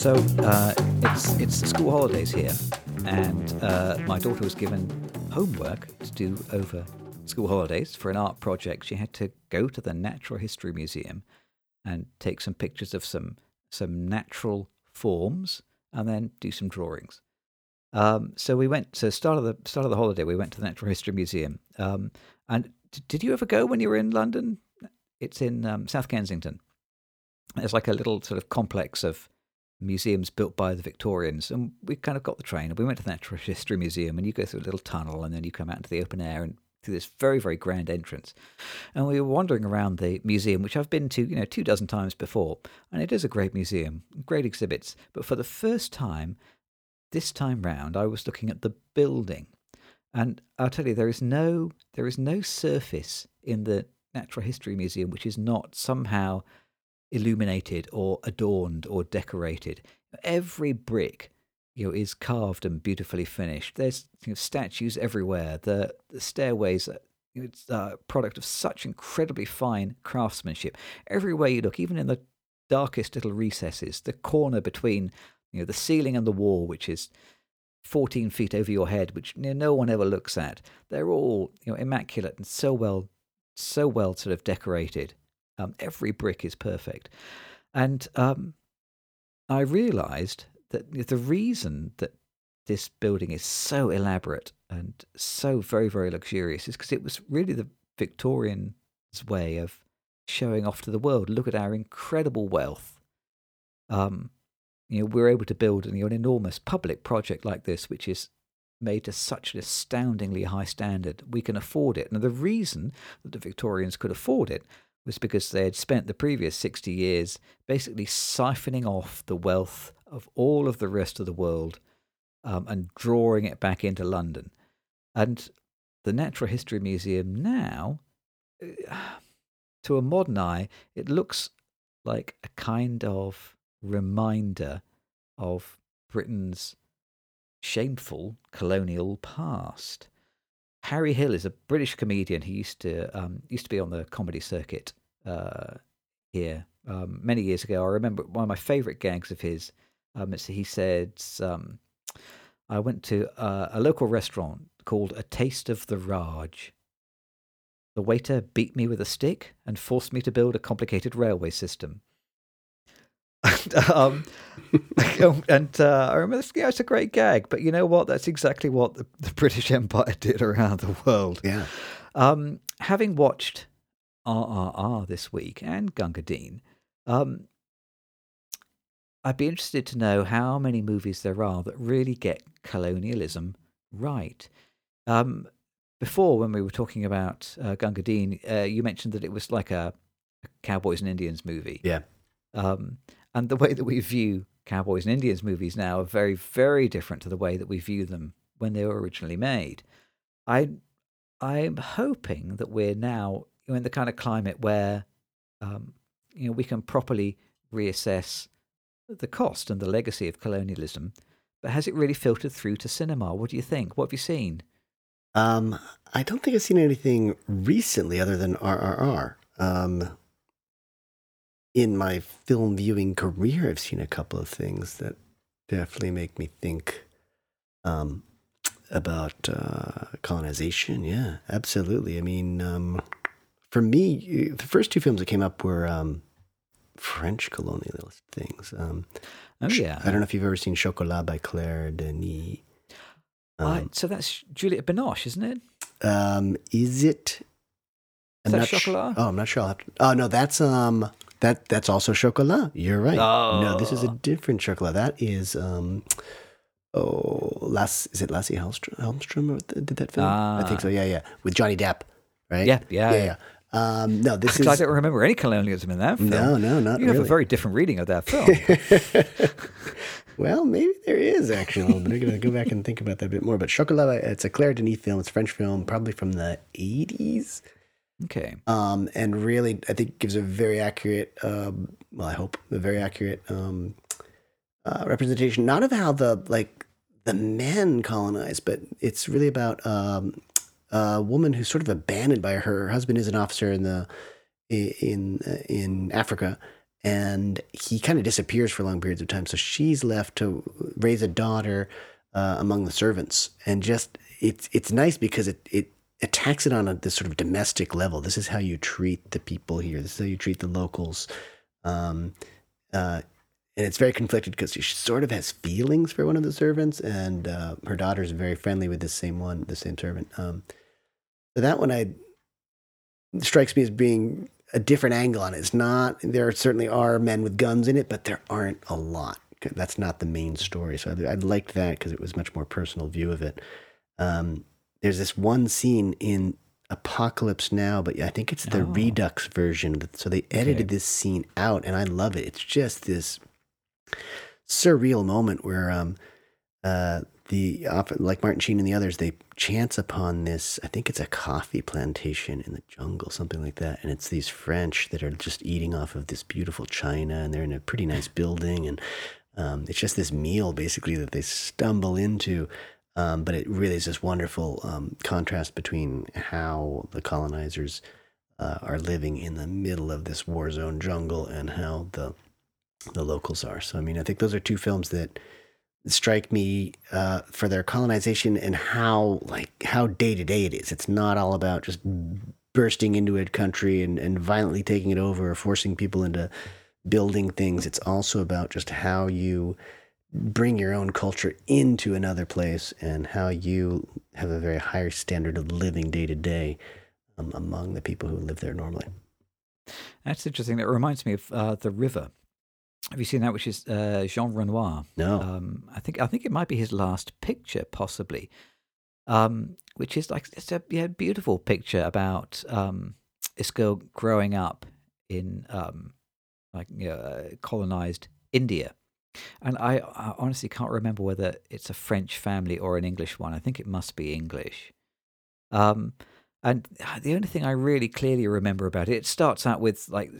So uh, it's it's school holidays here, and uh, my daughter was given homework to do over school holidays for an art project. She had to go to the Natural History Museum and take some pictures of some some natural forms, and then do some drawings. Um, so we went. So start of the start of the holiday, we went to the Natural History Museum. Um, and d- did you ever go when you were in London? It's in um, South Kensington. It's like a little sort of complex of museums built by the Victorians. And we kind of got the train and we went to the Natural History Museum and you go through a little tunnel and then you come out into the open air and through this very, very grand entrance. And we were wandering around the museum, which I've been to, you know, two dozen times before. And it is a great museum, great exhibits. But for the first time, this time round, I was looking at the building. And I'll tell you, there is no there is no surface in the Natural History Museum which is not somehow illuminated or adorned or decorated. Every brick you know, is carved and beautifully finished. There's you know, statues everywhere. The, the stairways are a product of such incredibly fine craftsmanship. Everywhere you look, even in the darkest little recesses, the corner between you know the ceiling and the wall, which is 14 feet over your head, which you know, no one ever looks at, they're all you know immaculate and so well, so well sort of decorated. Um, every brick is perfect, and um, I realised that the reason that this building is so elaborate and so very very luxurious is because it was really the Victorians' way of showing off to the world. Look at our incredible wealth. Um, you know, we're able to build you know, an enormous public project like this, which is made to such an astoundingly high standard. We can afford it. And the reason that the Victorians could afford it was because they had spent the previous 60 years basically siphoning off the wealth of all of the rest of the world um, and drawing it back into London. And the Natural History Museum now, to a modern eye, it looks like a kind of reminder of Britain's shameful colonial past. Harry Hill is a British comedian. He used to um, used to be on the comedy circuit uh, here um, many years ago. I remember one of my favourite gags of his. Um, he said, um, "I went to uh, a local restaurant called A Taste of the Raj. The waiter beat me with a stick and forced me to build a complicated railway system." and, um, and uh, I remember, yeah, it's a great gag, but you know what? That's exactly what the, the British Empire did around the world. Yeah. Um, having watched RRR this week and Gunga Din, um, I'd be interested to know how many movies there are that really get colonialism right. Um, before, when we were talking about uh, Gunga Din, uh, you mentioned that it was like a, a Cowboys and Indians movie. Yeah. Um, and the way that we view cowboys and Indians movies now are very, very different to the way that we view them when they were originally made. I, I'm hoping that we're now in the kind of climate where, um, you know, we can properly reassess the cost and the legacy of colonialism. But has it really filtered through to cinema? What do you think? What have you seen? Um, I don't think I've seen anything recently other than RRR. Um, in my film viewing career, I've seen a couple of things that definitely make me think um, about uh, colonization. Yeah, absolutely. I mean, um, for me, the first two films that came up were um, French colonialist things. Um, oh yeah, I don't know if you've ever seen Chocolat by Claire Denis. Uh, so that's Juliette Binoche, isn't it? Um, is it? Is that Chocolat? Sh- oh, I'm not sure. To, oh no, that's um, that that's also chocolat. You're right. Oh. No, this is a different chocolat. That is um oh Lass is it Lasse Hallström, Hallström did that film? Ah. I think so. Yeah, yeah. With Johnny Depp, right? Yeah, yeah, yeah. yeah. Um, no, this is. I don't remember any colonialism in that film. No, no, not really. You really. have a very different reading of that film. well, maybe there is actually, but I'm going to go back and think about that a bit more. But Chocolat, it's a Claire Denis film. It's a French film, probably from the 80s. okay. um, and really I think gives a very accurate, um, well, I hope a very accurate um, uh, representation, not of how the like the men colonize, but it's really about um, a woman who's sort of abandoned by her, her husband is an officer in the in in Africa, and he kind of disappears for long periods of time. So she's left to raise a daughter uh, among the servants, and just it's it's nice because it it attacks it on a, this sort of domestic level. This is how you treat the people here. This is how you treat the locals. Um, uh, and it's very conflicted because she sort of has feelings for one of the servants, and uh, her daughter is very friendly with the same one, the same servant. Um, so that one I strikes me as being a different angle on it. It's not. There certainly are men with guns in it, but there aren't a lot. That's not the main story. So I, I liked that because it was much more personal view of it. Um, there's this one scene in Apocalypse Now, but I think it's the oh. Redux version. So they edited okay. this scene out, and I love it. It's just this surreal moment where um, uh, the like Martin Sheen and the others, they chance upon this. I think it's a coffee plantation in the jungle, something like that. And it's these French that are just eating off of this beautiful china, and they're in a pretty nice building, and um, it's just this meal basically that they stumble into. Um, but it really is this wonderful um, contrast between how the colonizers uh, are living in the middle of this war zone jungle and how the the locals are. So I mean, I think those are two films that strike me uh, for their colonization and how like how day to day it is. It's not all about just bursting into a country and, and violently taking it over or forcing people into building things. It's also about just how you bring your own culture into another place and how you have a very higher standard of living day to day among the people who live there normally. That's interesting. That reminds me of uh, the river have you seen that? Which is uh, Jean Renoir. No. Um, I think I think it might be his last picture, possibly. Um, which is like it's a yeah, beautiful picture about um, this girl growing up in um, like you know, uh, colonized India. And I, I, honestly can't remember whether it's a French family or an English one. I think it must be English. Um, and the only thing I really clearly remember about it, it starts out with like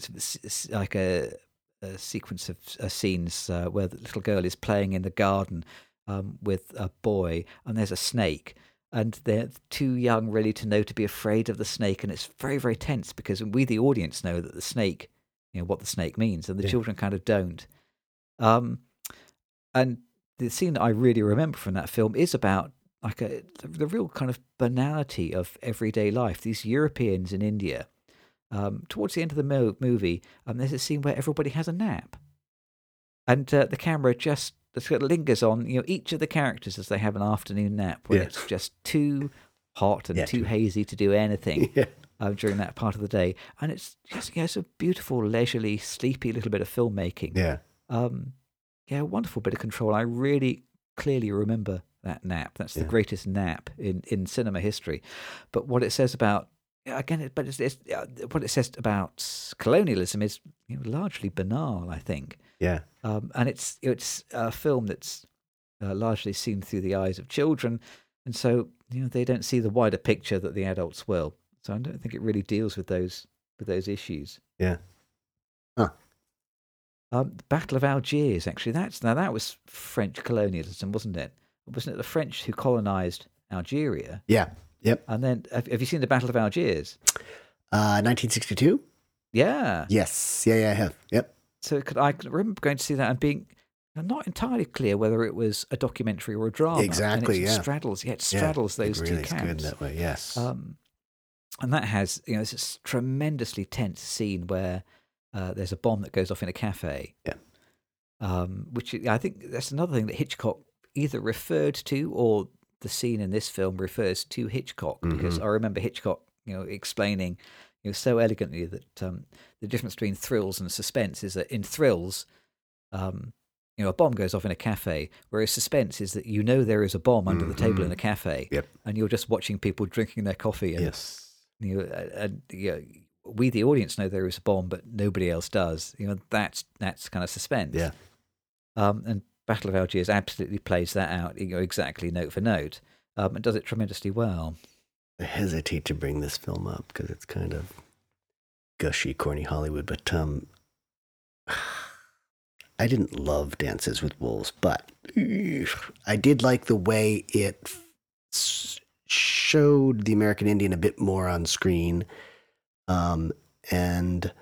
like a a sequence of uh, scenes uh, where the little girl is playing in the garden um, with a boy, and there's a snake, and they're too young really to know to be afraid of the snake, and it's very very tense because we the audience know that the snake, you know what the snake means, and the yeah. children kind of don't. Um, and the scene that I really remember from that film is about like a the real kind of banality of everyday life. These Europeans in India um, towards the end of the mo- movie, um, there's a scene where everybody has a nap, and uh, the camera just lingers on you know each of the characters as they have an afternoon nap when yeah. it's just too hot and yeah, too, too hazy to do anything yeah. uh, during that part of the day, and it's just you know, it's a beautiful, leisurely, sleepy little bit of filmmaking. Yeah, um, yeah, wonderful bit of control. I really clearly remember that nap. That's the greatest nap in in cinema history. But what it says about again, but it's, it's, what it says about colonialism is you know, largely banal, I think. Yeah. Um, and it's it's a film that's uh, largely seen through the eyes of children, and so you know they don't see the wider picture that the adults will. So I don't think it really deals with those with those issues. Yeah. Huh. Um, the Battle of Algiers, actually, that's now that was French colonialism, wasn't it? Wasn't it the French who colonized Algeria? Yeah. Yep. And then, have, have you seen the Battle of Algiers? Uh, 1962. Yeah. Yes. Yeah. Yeah. I have. Yep. So could, I remember going to see that and being not entirely clear whether it was a documentary or a drama. Exactly. And it yeah. Straddles. Yeah. It straddles yeah, those it really two camps. good that way. Yes. Um, and that has you know this tremendously tense scene where uh, there's a bomb that goes off in a cafe. Yeah. Um, which I think that's another thing that Hitchcock either referred to or the scene in this film refers to Hitchcock because mm-hmm. I remember Hitchcock, you know, explaining, you know, so elegantly that um, the difference between thrills and suspense is that in thrills, um, you know, a bomb goes off in a cafe, whereas suspense is that you know there is a bomb under mm-hmm. the table in a mm-hmm. cafe, yep. and you're just watching people drinking their coffee. And, yes. You know, and you know, we the audience know there is a bomb, but nobody else does. You know, that's that's kind of suspense. Yeah. Um, and Battle of Algiers absolutely plays that out, you know, exactly note for note, um, and does it tremendously well. I hesitate to bring this film up because it's kind of gushy, corny Hollywood, but um, I didn't love Dances with Wolves, but I did like the way it showed the American Indian a bit more on screen, um, and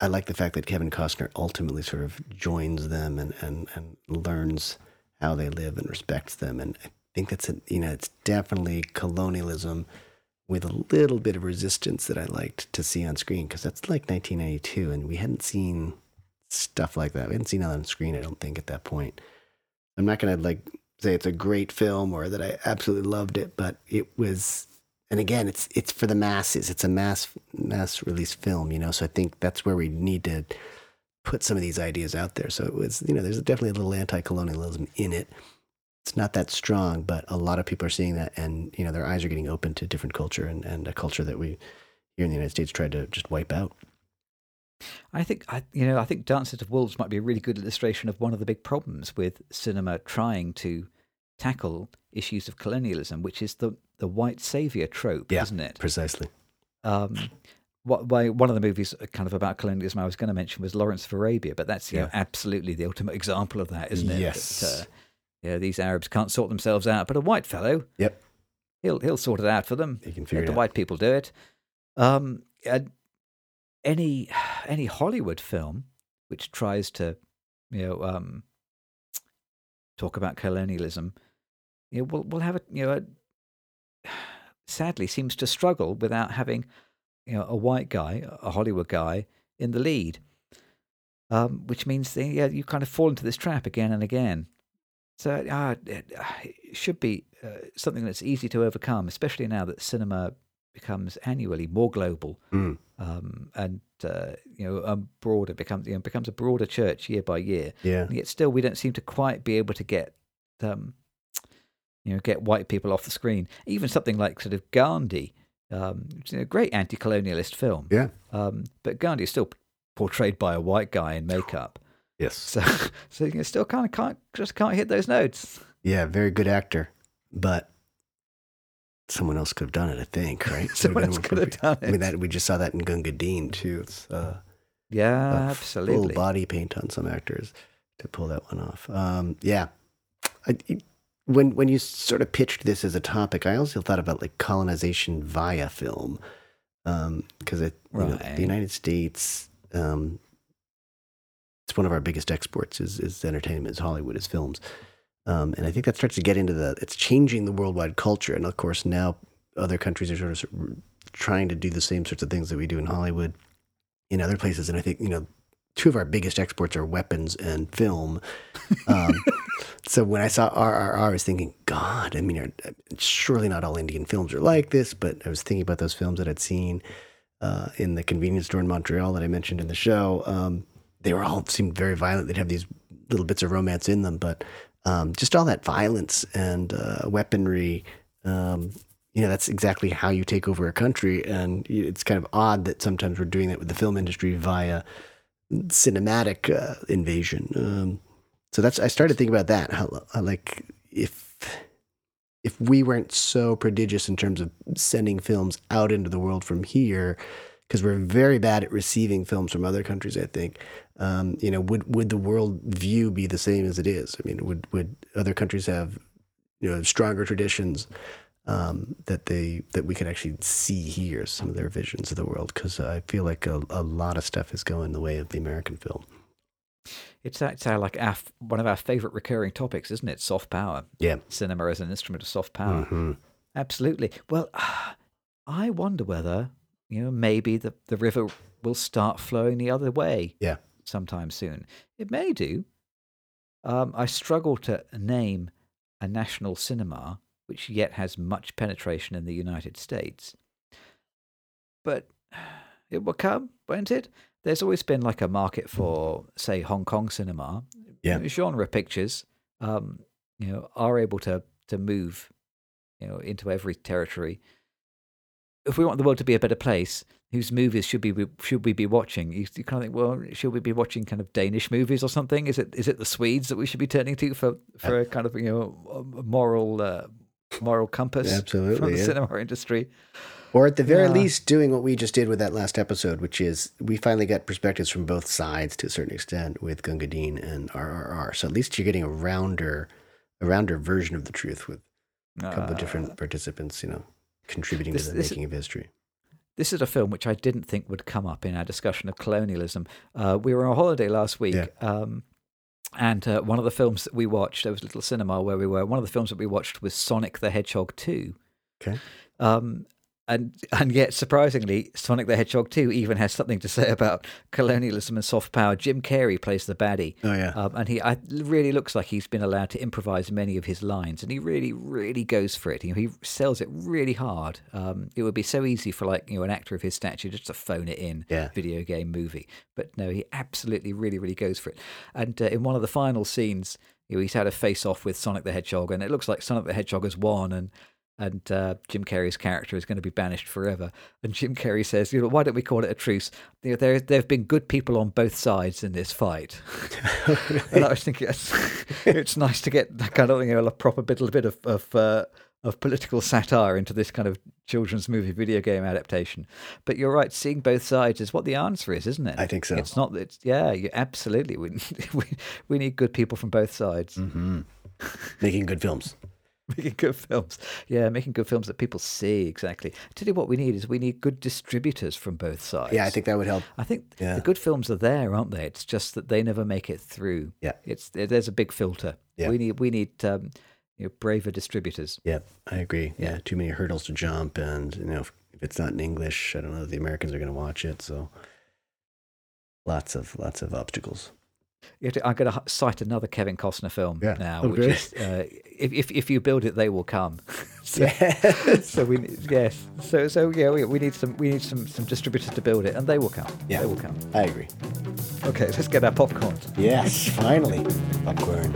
I like the fact that Kevin Costner ultimately sort of joins them and, and, and learns how they live and respects them. And I think that's a, you know, it's definitely colonialism with a little bit of resistance that I liked to see on screen because that's like 1992 and we hadn't seen stuff like that. We hadn't seen it on screen, I don't think, at that point. I'm not going to like say it's a great film or that I absolutely loved it, but it was and again, it's it's for the masses. It's a mass mass release film, you know. So I think that's where we need to put some of these ideas out there. So it was, you know, there's definitely a little anti-colonialism in it. It's not that strong, but a lot of people are seeing that, and you know, their eyes are getting open to different culture and, and a culture that we here in the United States tried to just wipe out. I think I, you know, I think Dances of Wolves might be a really good illustration of one of the big problems with cinema trying to tackle issues of colonialism, which is the the white savior trope, Yeah. isn't it? Precisely. Um, what, why, one of the movies kind of about colonialism I was going to mention was Lawrence of Arabia, but that's you know, absolutely the ultimate example of that, isn't it? Yes. That, uh, you know, these Arabs can't sort themselves out, but a white fellow, Yep. he'll he'll sort it out for them. You can Let figure the it out. white people do it. Um, and any any Hollywood film which tries to, you know, um, talk about colonialism, you know, will will have a you know, a, sadly seems to struggle without having, you know, a white guy, a Hollywood guy in the lead. Um, which means that, yeah, you kind of fall into this trap again and again. So uh, it, uh, it should be uh, something that's easy to overcome, especially now that cinema becomes annually more global Mm. um, and uh, you know um, broader becomes you know, becomes a broader church year by year. Yeah. And yet still, we don't seem to quite be able to get um, you know get white people off the screen. Even something like sort of Gandhi, um, which is a great anti-colonialist film. Yeah. Um, but Gandhi is still portrayed by a white guy in makeup. Yes. So, so you still kind of can't just can't hit those notes. Yeah. Very good actor, but someone else could have done it. I think. Right. Someone else could have done I mean, that we just saw that in Gunga Din too. It's uh, Yeah, a full absolutely. body paint on some actors to pull that one off. Um, yeah, I, when when you sort of pitched this as a topic, I also thought about like colonization via film, because it you know, the United States. Um, it's one of our biggest exports is, is entertainment, is Hollywood, is films. Um, and I think that starts to get into the, it's changing the worldwide culture. And of course, now other countries are sort of trying to do the same sorts of things that we do in Hollywood in other places. And I think, you know, two of our biggest exports are weapons and film. Um, so when I saw RRR, I was thinking, God, I mean, surely not all Indian films are like this, but I was thinking about those films that I'd seen uh, in the convenience store in Montreal that I mentioned in the show. Um, they were all seemed very violent. They'd have these little bits of romance in them, but um, just all that violence and uh, weaponry. Um, you know, that's exactly how you take over a country, and it's kind of odd that sometimes we're doing that with the film industry via cinematic uh, invasion. Um, so that's I started thinking about that. How like if if we weren't so prodigious in terms of sending films out into the world from here, because we're very bad at receiving films from other countries. I think, um, you know, would would the world view be the same as it is? I mean, would would other countries have you know stronger traditions um, that they that we can actually see here some of their visions of the world? Because I feel like a, a lot of stuff is going the way of the American film. It's it's our, like our, one of our favorite recurring topics, isn't it? Soft power. Yeah. Cinema as an instrument of soft power. Mhm. Absolutely. Well, I wonder whether you know maybe the the river will start flowing the other way. Yeah. Sometime soon. It may do. Um, I struggle to name a national cinema which yet has much penetration in the United States. But it will come, won't it? There's always been like a market for, say, Hong Kong cinema. Yeah. Genre pictures, um, you know, are able to to move, you know, into every territory. If we want the world to be a better place, whose movies should we be, should we be watching? You, you kind of think, well, should we be watching kind of Danish movies or something? Is it is it the Swedes that we should be turning to for for a kind of you know moral uh, moral compass Absolutely, from the yeah. cinema industry? Or at the very Yeah. least, doing what we just did with that last episode, which is we finally got perspectives from both sides to a certain extent with Gunga Din and RRR. So at least you're getting a rounder, a rounder version of the truth with a couple of Uh, different participants, you know, contributing this- to the this- making of history. this is a film which I didn't think would come up in our discussion of colonialism. Uh, we were on holiday last week. Yeah. Um, and uh, one of the films that we watched, there was a little cinema where we were. One of the films that we watched was Sonic the Hedgehog 2. Okay. Um, and and yet, surprisingly, Sonic the Hedgehog 2 even has something to say about colonialism and soft power. Jim Carrey plays the baddie. Oh yeah. Um, and he I, really looks like he's been allowed to improvise many of his lines, and he really, really goes for it. You know, he sells it really hard. Um, it would be so easy for like you know an actor of his stature just to phone it in, Yeah. video game movie. But no, he absolutely, really, really goes for it. And uh, in one of the final scenes, you know, he's had a face off with Sonic the Hedgehog, and it looks like Sonic the Hedgehog has won, and and uh, Jim Carrey's character is going to be banished forever. And Jim Carrey says, "You know, why don't we call it a truce? You know, there there have been good people on both sides in this fight." and I was thinking, it's, it's nice to get that kind of you know a proper bit, little bit of of, uh, of political satire into this kind of children's movie video game adaptation. But you're right, seeing both sides is what the answer is, isn't it? I think so. It's not. It's yeah, you, absolutely. We, we we need good people from both sides hmm Making good films. making good films. Yeah, making good films that people see exactly. To do what we need is we need good distributors from both sides. Yeah, I think that would help. I think Yeah. the good films are there, aren't they? It's just that they never make it through. Yeah. it's there's a big filter. Yeah. We need we need um, you know braver distributors. Yeah, I agree. Yeah, too many hurdles to jump, and you know, if, if it's not in English, I don't know if the Americans are going to watch it. So, lots of lots of obstacles. You have to- I'm going to cite another Kevin Costner film Yeah. now, Oh, which is uh, if, if if you build it, they will come. so, Yeah, so we yes, so so yeah, we, we need some we need some some distributors to build it, and they will come. Yeah. they will come. I agree. Okay, let's get our popcorn. Yes, finally, popcorn.